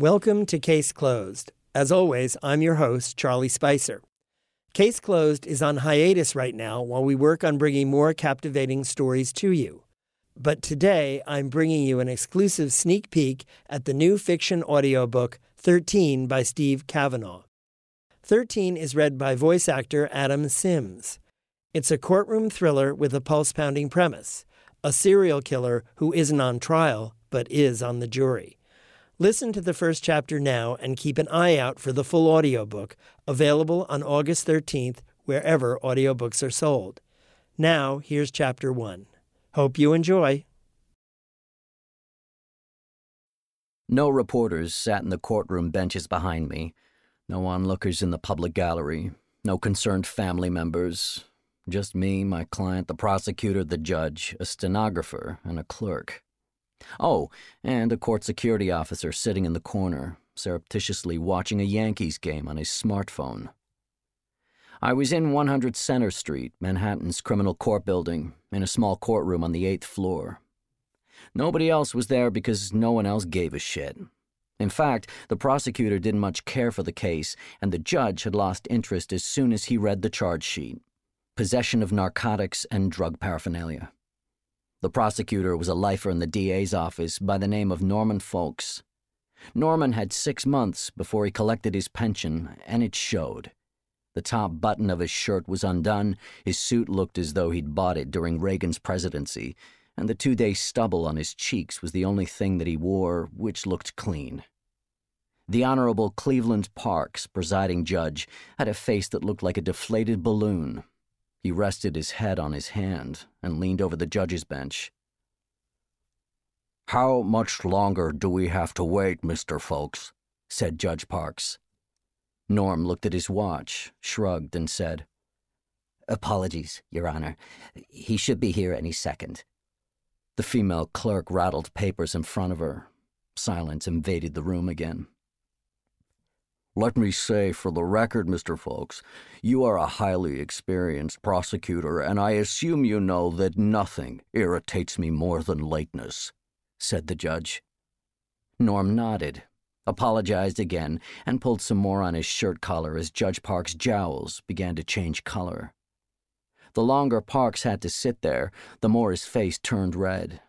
Welcome to Case Closed. As always, I'm your host, Charlie Spicer. Case Closed is on hiatus right now while we work on bringing more captivating stories to you. But today, I'm bringing you an exclusive sneak peek at the new fiction audiobook 13 by Steve Cavanagh. 13 is read by voice actor Adam Sims. It's a courtroom thriller with a pulse pounding premise a serial killer who isn't on trial, but is on the jury. Listen to the first chapter now and keep an eye out for the full audiobook, available on August 13th wherever audiobooks are sold. Now, here's chapter 1. Hope you enjoy. No reporters sat in the courtroom benches behind me, no onlookers in the public gallery, no concerned family members. Just me, my client, the prosecutor, the judge, a stenographer, and a clerk. Oh, and a court security officer sitting in the corner, surreptitiously watching a Yankees game on his smartphone. I was in 100 Center Street, Manhattan's criminal court building, in a small courtroom on the eighth floor. Nobody else was there because no one else gave a shit. In fact, the prosecutor didn't much care for the case, and the judge had lost interest as soon as he read the charge sheet possession of narcotics and drug paraphernalia. The prosecutor was a lifer in the DA's office by the name of Norman Folks. Norman had six months before he collected his pension, and it showed. The top button of his shirt was undone, his suit looked as though he'd bought it during Reagan's presidency, and the two day stubble on his cheeks was the only thing that he wore which looked clean. The Honorable Cleveland Parks, presiding judge, had a face that looked like a deflated balloon, he rested his head on his hand and leaned over the judge's bench. How much longer do we have to wait, Mr. Folks? said Judge Parks. Norm looked at his watch, shrugged, and said, Apologies, Your Honor. He should be here any second. The female clerk rattled papers in front of her. Silence invaded the room again. Let me say for the record, Mr. Folks, you are a highly experienced prosecutor, and I assume you know that nothing irritates me more than lateness, said the judge. Norm nodded, apologized again, and pulled some more on his shirt collar as Judge Parks' jowls began to change color. The longer Parks had to sit there, the more his face turned red.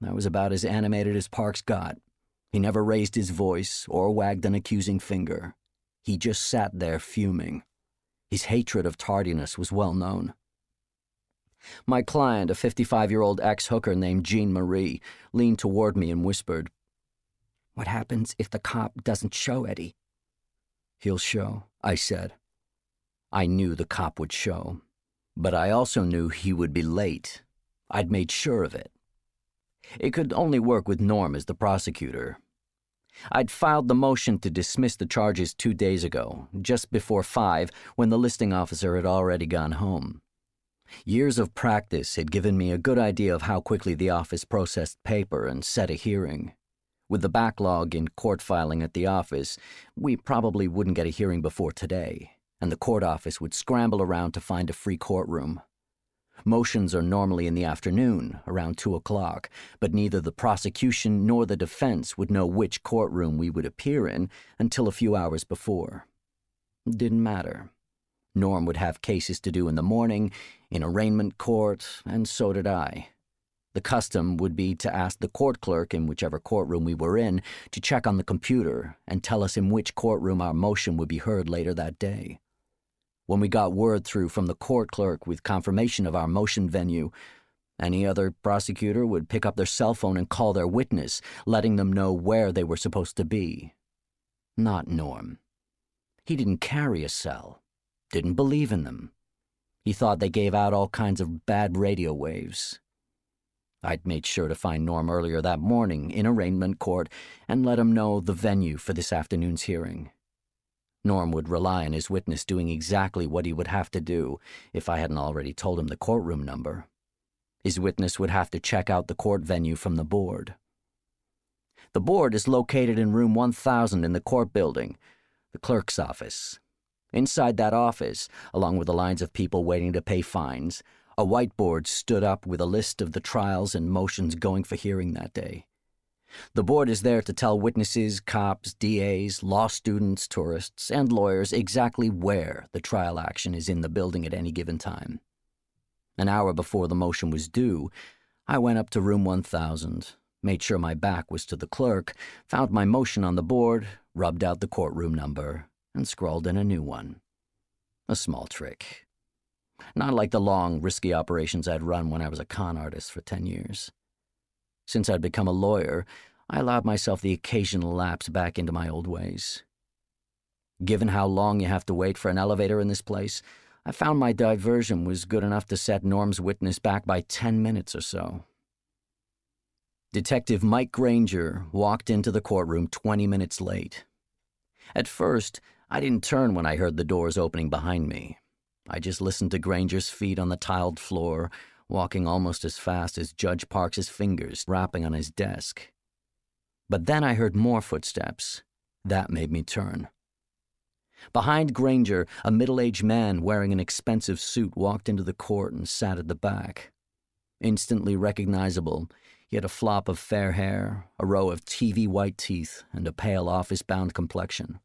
That was about as animated as Parks got. He never raised his voice or wagged an accusing finger. He just sat there fuming. His hatred of tardiness was well known. My client, a 55 year old ex hooker named Jean Marie, leaned toward me and whispered, What happens if the cop doesn't show Eddie? He'll show, I said. I knew the cop would show, but I also knew he would be late. I'd made sure of it. It could only work with Norm as the prosecutor. I'd filed the motion to dismiss the charges two days ago, just before five, when the listing officer had already gone home. Years of practice had given me a good idea of how quickly the office processed paper and set a hearing. With the backlog in court filing at the office, we probably wouldn't get a hearing before today, and the court office would scramble around to find a free courtroom. Motions are normally in the afternoon, around 2 o'clock, but neither the prosecution nor the defense would know which courtroom we would appear in until a few hours before. Didn't matter. Norm would have cases to do in the morning, in arraignment court, and so did I. The custom would be to ask the court clerk in whichever courtroom we were in to check on the computer and tell us in which courtroom our motion would be heard later that day. When we got word through from the court clerk with confirmation of our motion venue, any other prosecutor would pick up their cell phone and call their witness, letting them know where they were supposed to be. Not Norm. He didn't carry a cell, didn't believe in them. He thought they gave out all kinds of bad radio waves. I'd made sure to find Norm earlier that morning in arraignment court and let him know the venue for this afternoon's hearing. Norm would rely on his witness doing exactly what he would have to do if I hadn't already told him the courtroom number. His witness would have to check out the court venue from the board. The board is located in room 1000 in the court building, the clerk's office. Inside that office, along with the lines of people waiting to pay fines, a whiteboard stood up with a list of the trials and motions going for hearing that day. The board is there to tell witnesses, cops, DAs, law students, tourists, and lawyers exactly where the trial action is in the building at any given time. An hour before the motion was due, I went up to room 1000, made sure my back was to the clerk, found my motion on the board, rubbed out the courtroom number, and scrawled in a new one. A small trick. Not like the long, risky operations I'd run when I was a con artist for 10 years. Since I'd become a lawyer, I allowed myself the occasional lapse back into my old ways. Given how long you have to wait for an elevator in this place, I found my diversion was good enough to set Norm's witness back by 10 minutes or so. Detective Mike Granger walked into the courtroom 20 minutes late. At first, I didn't turn when I heard the doors opening behind me. I just listened to Granger's feet on the tiled floor, walking almost as fast as Judge Parks's fingers rapping on his desk. But then I heard more footsteps. That made me turn. Behind Granger, a middle aged man wearing an expensive suit walked into the court and sat at the back. Instantly recognizable, he had a flop of fair hair, a row of TV white teeth, and a pale office bound complexion.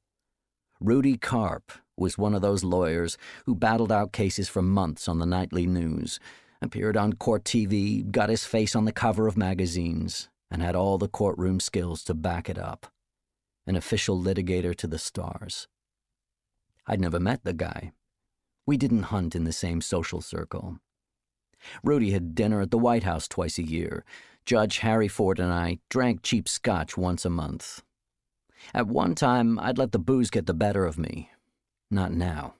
Rudy Karp was one of those lawyers who battled out cases for months on the nightly news, appeared on court TV, got his face on the cover of magazines, and had all the courtroom skills to back it up. An official litigator to the stars. I'd never met the guy. We didn't hunt in the same social circle. Rudy had dinner at the White House twice a year. Judge Harry Ford and I drank cheap scotch once a month. At one time, I'd let the booze get the better of me. Not now.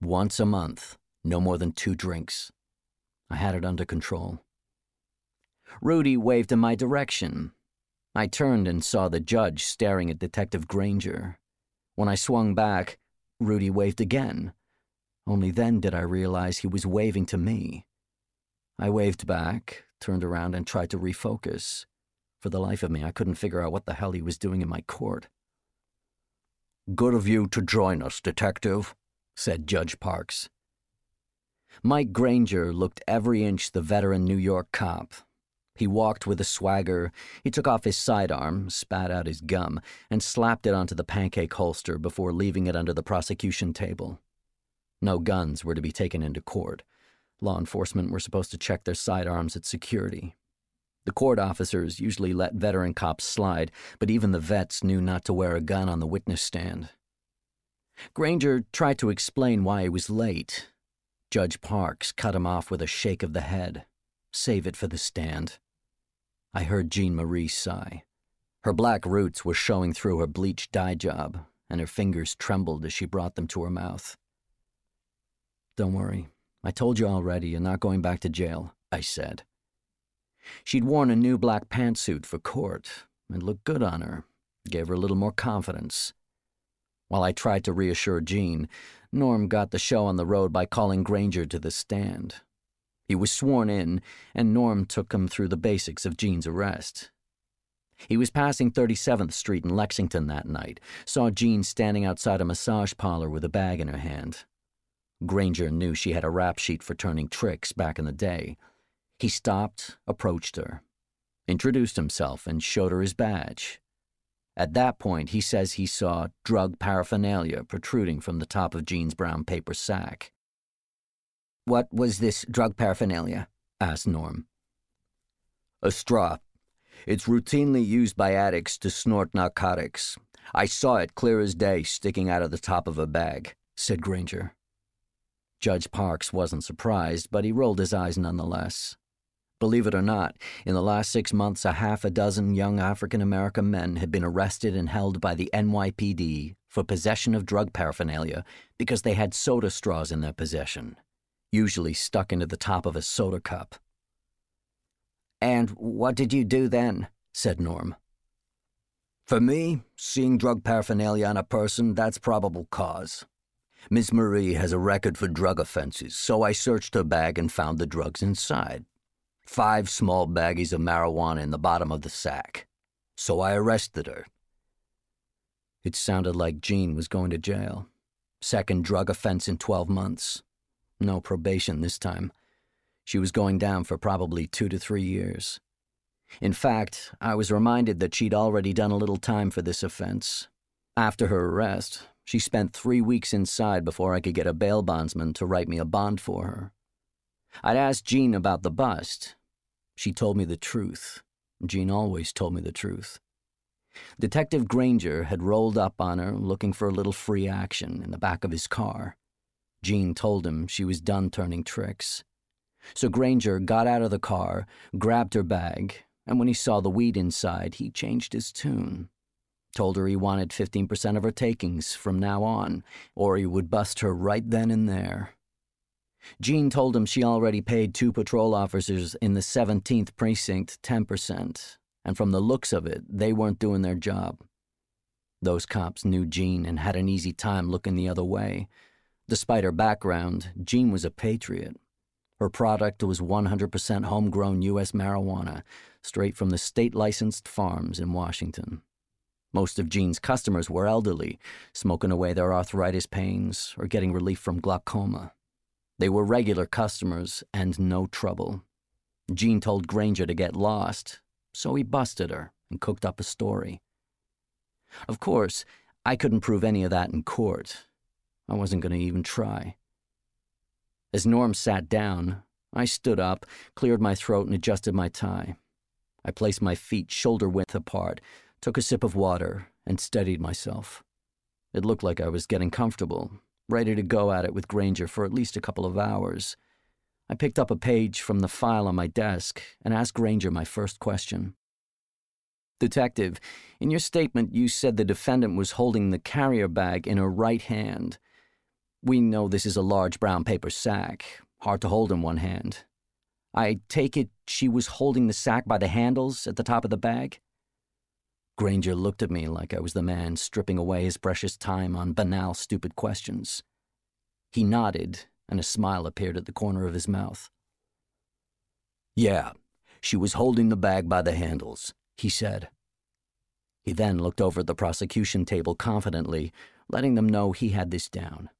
Once a month, no more than two drinks. I had it under control. Rudy waved in my direction. I turned and saw the judge staring at Detective Granger. When I swung back, Rudy waved again. Only then did I realize he was waving to me. I waved back, turned around, and tried to refocus. For the life of me, I couldn't figure out what the hell he was doing in my court. Good of you to join us, Detective, said Judge Parks. Mike Granger looked every inch the veteran New York cop. He walked with a swagger. He took off his sidearm, spat out his gum, and slapped it onto the pancake holster before leaving it under the prosecution table. No guns were to be taken into court. Law enforcement were supposed to check their sidearms at security. The court officers usually let veteran cops slide, but even the vets knew not to wear a gun on the witness stand. Granger tried to explain why he was late. Judge Parks cut him off with a shake of the head. Save it for the stand. I heard Jean Marie sigh. Her black roots were showing through her bleached dye job, and her fingers trembled as she brought them to her mouth. Don't worry. I told you already you're not going back to jail, I said. She'd worn a new black pantsuit for court. and looked good on her, gave her a little more confidence. While I tried to reassure Jean, Norm got the show on the road by calling Granger to the stand. He was sworn in, and Norm took him through the basics of Jean's arrest. He was passing 37th Street in Lexington that night, saw Jean standing outside a massage parlor with a bag in her hand. Granger knew she had a rap sheet for turning tricks back in the day. He stopped, approached her, introduced himself, and showed her his badge. At that point, he says he saw drug paraphernalia protruding from the top of Jean's brown paper sack. What was this drug paraphernalia? asked Norm. A straw. It's routinely used by addicts to snort narcotics. I saw it clear as day sticking out of the top of a bag, said Granger. Judge Parks wasn't surprised, but he rolled his eyes nonetheless. Believe it or not, in the last six months, a half a dozen young African American men had been arrested and held by the NYPD for possession of drug paraphernalia because they had soda straws in their possession, usually stuck into the top of a soda cup. And what did you do then? said Norm. For me, seeing drug paraphernalia on a person, that's probable cause. Miss Marie has a record for drug offenses, so I searched her bag and found the drugs inside. Five small baggies of marijuana in the bottom of the sack. So I arrested her. It sounded like Jean was going to jail. Second drug offense in 12 months. No probation this time. She was going down for probably two to three years. In fact, I was reminded that she'd already done a little time for this offense. After her arrest, she spent three weeks inside before I could get a bail bondsman to write me a bond for her. I'd asked Jean about the bust. She told me the truth. Jean always told me the truth. Detective Granger had rolled up on her looking for a little free action in the back of his car. Jean told him she was done turning tricks. So Granger got out of the car, grabbed her bag, and when he saw the weed inside, he changed his tune. Told her he wanted 15% of her takings from now on, or he would bust her right then and there. Jean told him she already paid two patrol officers in the 17th precinct 10%, and from the looks of it, they weren't doing their job. Those cops knew Jean and had an easy time looking the other way. Despite her background, Jean was a patriot. Her product was 100% homegrown U.S. marijuana, straight from the state licensed farms in Washington. Most of Jean's customers were elderly, smoking away their arthritis pains or getting relief from glaucoma. They were regular customers and no trouble. Jean told Granger to get lost, so he busted her and cooked up a story. Of course, I couldn't prove any of that in court. I wasn't going to even try. As Norm sat down, I stood up, cleared my throat, and adjusted my tie. I placed my feet shoulder width apart, took a sip of water, and steadied myself. It looked like I was getting comfortable, ready to go at it with Granger for at least a couple of hours. I picked up a page from the file on my desk and asked Granger my first question. Detective, in your statement, you said the defendant was holding the carrier bag in her right hand. We know this is a large brown paper sack, hard to hold in one hand. I take it she was holding the sack by the handles at the top of the bag? Granger looked at me like I was the man stripping away his precious time on banal, stupid questions. He nodded, and a smile appeared at the corner of his mouth. Yeah, she was holding the bag by the handles, he said. He then looked over at the prosecution table confidently, letting them know he had this down.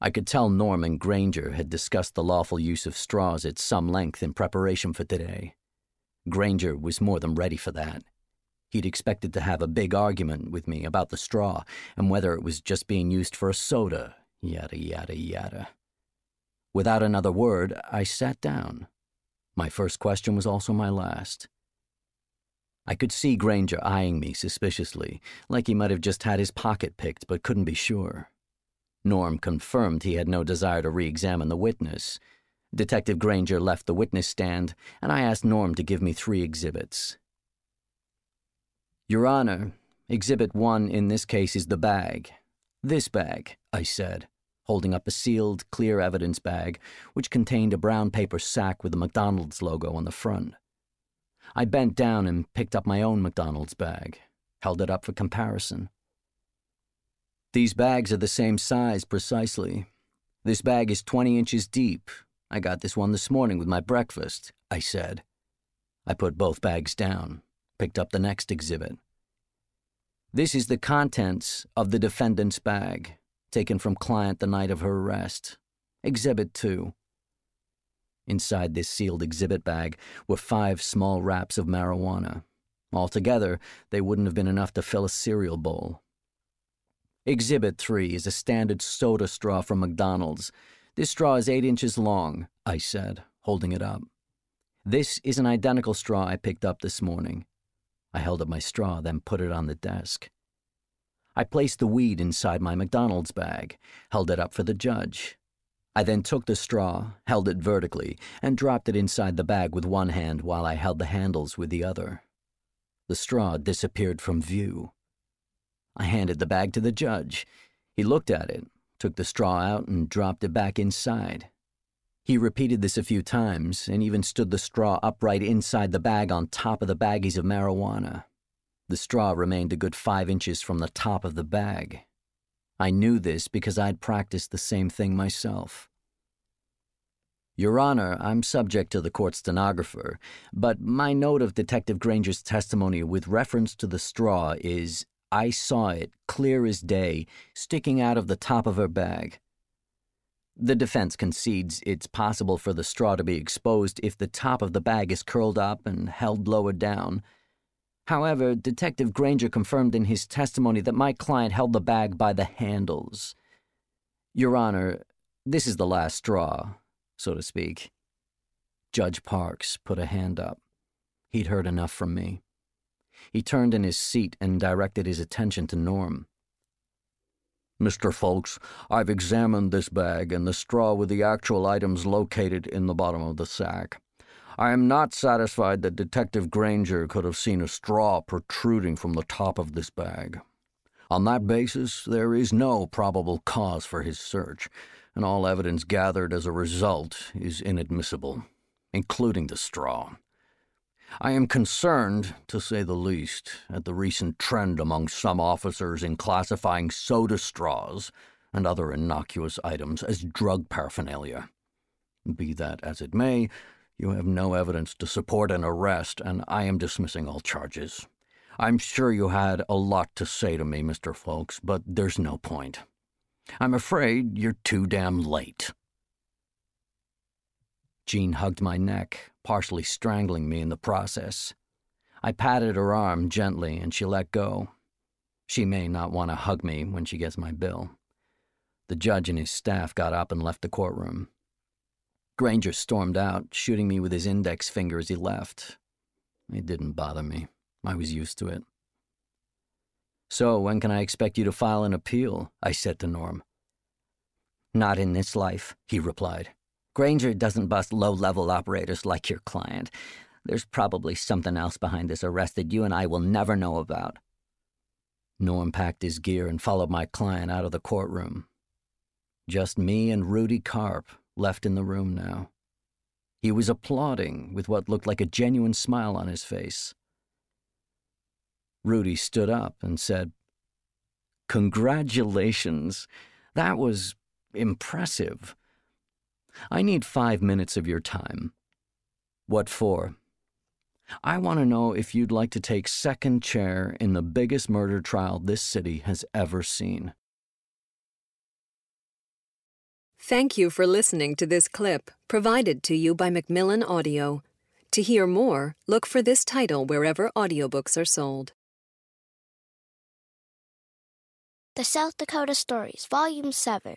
I could tell Norman Granger had discussed the lawful use of straws at some length in preparation for today. Granger was more than ready for that. He'd expected to have a big argument with me about the straw and whether it was just being used for a soda, yada, yada, yada. Without another word, I sat down. My first question was also my last. I could see Granger eyeing me suspiciously, like he might have just had his pocket picked but couldn't be sure. Norm confirmed he had no desire to re examine the witness. Detective Granger left the witness stand, and I asked Norm to give me three exhibits. Your Honor, Exhibit 1 in this case is the bag. This bag, I said, holding up a sealed, clear evidence bag which contained a brown paper sack with the McDonald's logo on the front. I bent down and picked up my own McDonald's bag, held it up for comparison. These bags are the same size precisely. This bag is 20 inches deep. I got this one this morning with my breakfast, I said. I put both bags down picked up the next exhibit. This is the contents of the defendant's bag, taken from client the night of her arrest. Exhibit 2. Inside this sealed exhibit bag were five small wraps of marijuana. Altogether, they wouldn't have been enough to fill a cereal bowl. Exhibit 3 is a standard soda straw from McDonald's. This straw is eight inches long, I said, holding it up. This is an identical straw I picked up this morning. I held up my straw, then put it on the desk. I placed the weed inside my McDonald's bag, held it up for the judge. I then took the straw, held it vertically, and dropped it inside the bag with one hand while I held the handles with the other. The straw disappeared from view. I handed the bag to the judge. He looked at it, took the straw out, and dropped it back inside. He repeated this a few times and even stood the straw upright inside the bag on top of the baggies of marijuana. The straw remained a good five inches from the top of the bag. I knew this because I'd practiced the same thing myself. Your Honor, I'm subject to the court stenographer, but my note of Detective Granger's testimony with reference to the straw is I saw it, clear as day, sticking out of the top of her bag. The defense concedes it's possible for the straw to be exposed if the top of the bag is curled up and held lower down. However, Detective Granger confirmed in his testimony that my client held the bag by the handles. Your Honor, this is the last straw, so to speak. Judge Parks put a hand up. He'd heard enough from me. He turned in his seat and directed his attention to Norm. Mr. Folks, I've examined this bag and the straw with the actual items located in the bottom of the sack. I am not satisfied that Detective Granger could have seen a straw protruding from the top of this bag. On that basis, there is no probable cause for his search, and all evidence gathered as a result is inadmissible, including the straw. I am concerned, to say the least, at the recent trend among some officers in classifying soda straws and other innocuous items as drug paraphernalia. Be that as it may, you have no evidence to support an arrest, and I am dismissing all charges. I'm sure you had a lot to say to me, Mr. Folks, but there's no point. I'm afraid you're too damn late. Jean hugged my neck, partially strangling me in the process. I patted her arm gently and she let go. She may not want to hug me when she gets my bill. The judge and his staff got up and left the courtroom. Granger stormed out, shooting me with his index finger as he left. It didn't bother me. I was used to it. So, when can I expect you to file an appeal? I said to Norm. Not in this life, he replied. Granger doesn't bust low level operators like your client. There's probably something else behind this arrest that you and I will never know about. Norm packed his gear and followed my client out of the courtroom. Just me and Rudy Karp left in the room now. He was applauding with what looked like a genuine smile on his face. Rudy stood up and said, Congratulations. That was impressive. I need five minutes of your time. What for? I want to know if you'd like to take second chair in the biggest murder trial this city has ever seen. Thank you for listening to this clip provided to you by Macmillan Audio. To hear more, look for this title wherever audiobooks are sold. The South Dakota Stories, Volume 7.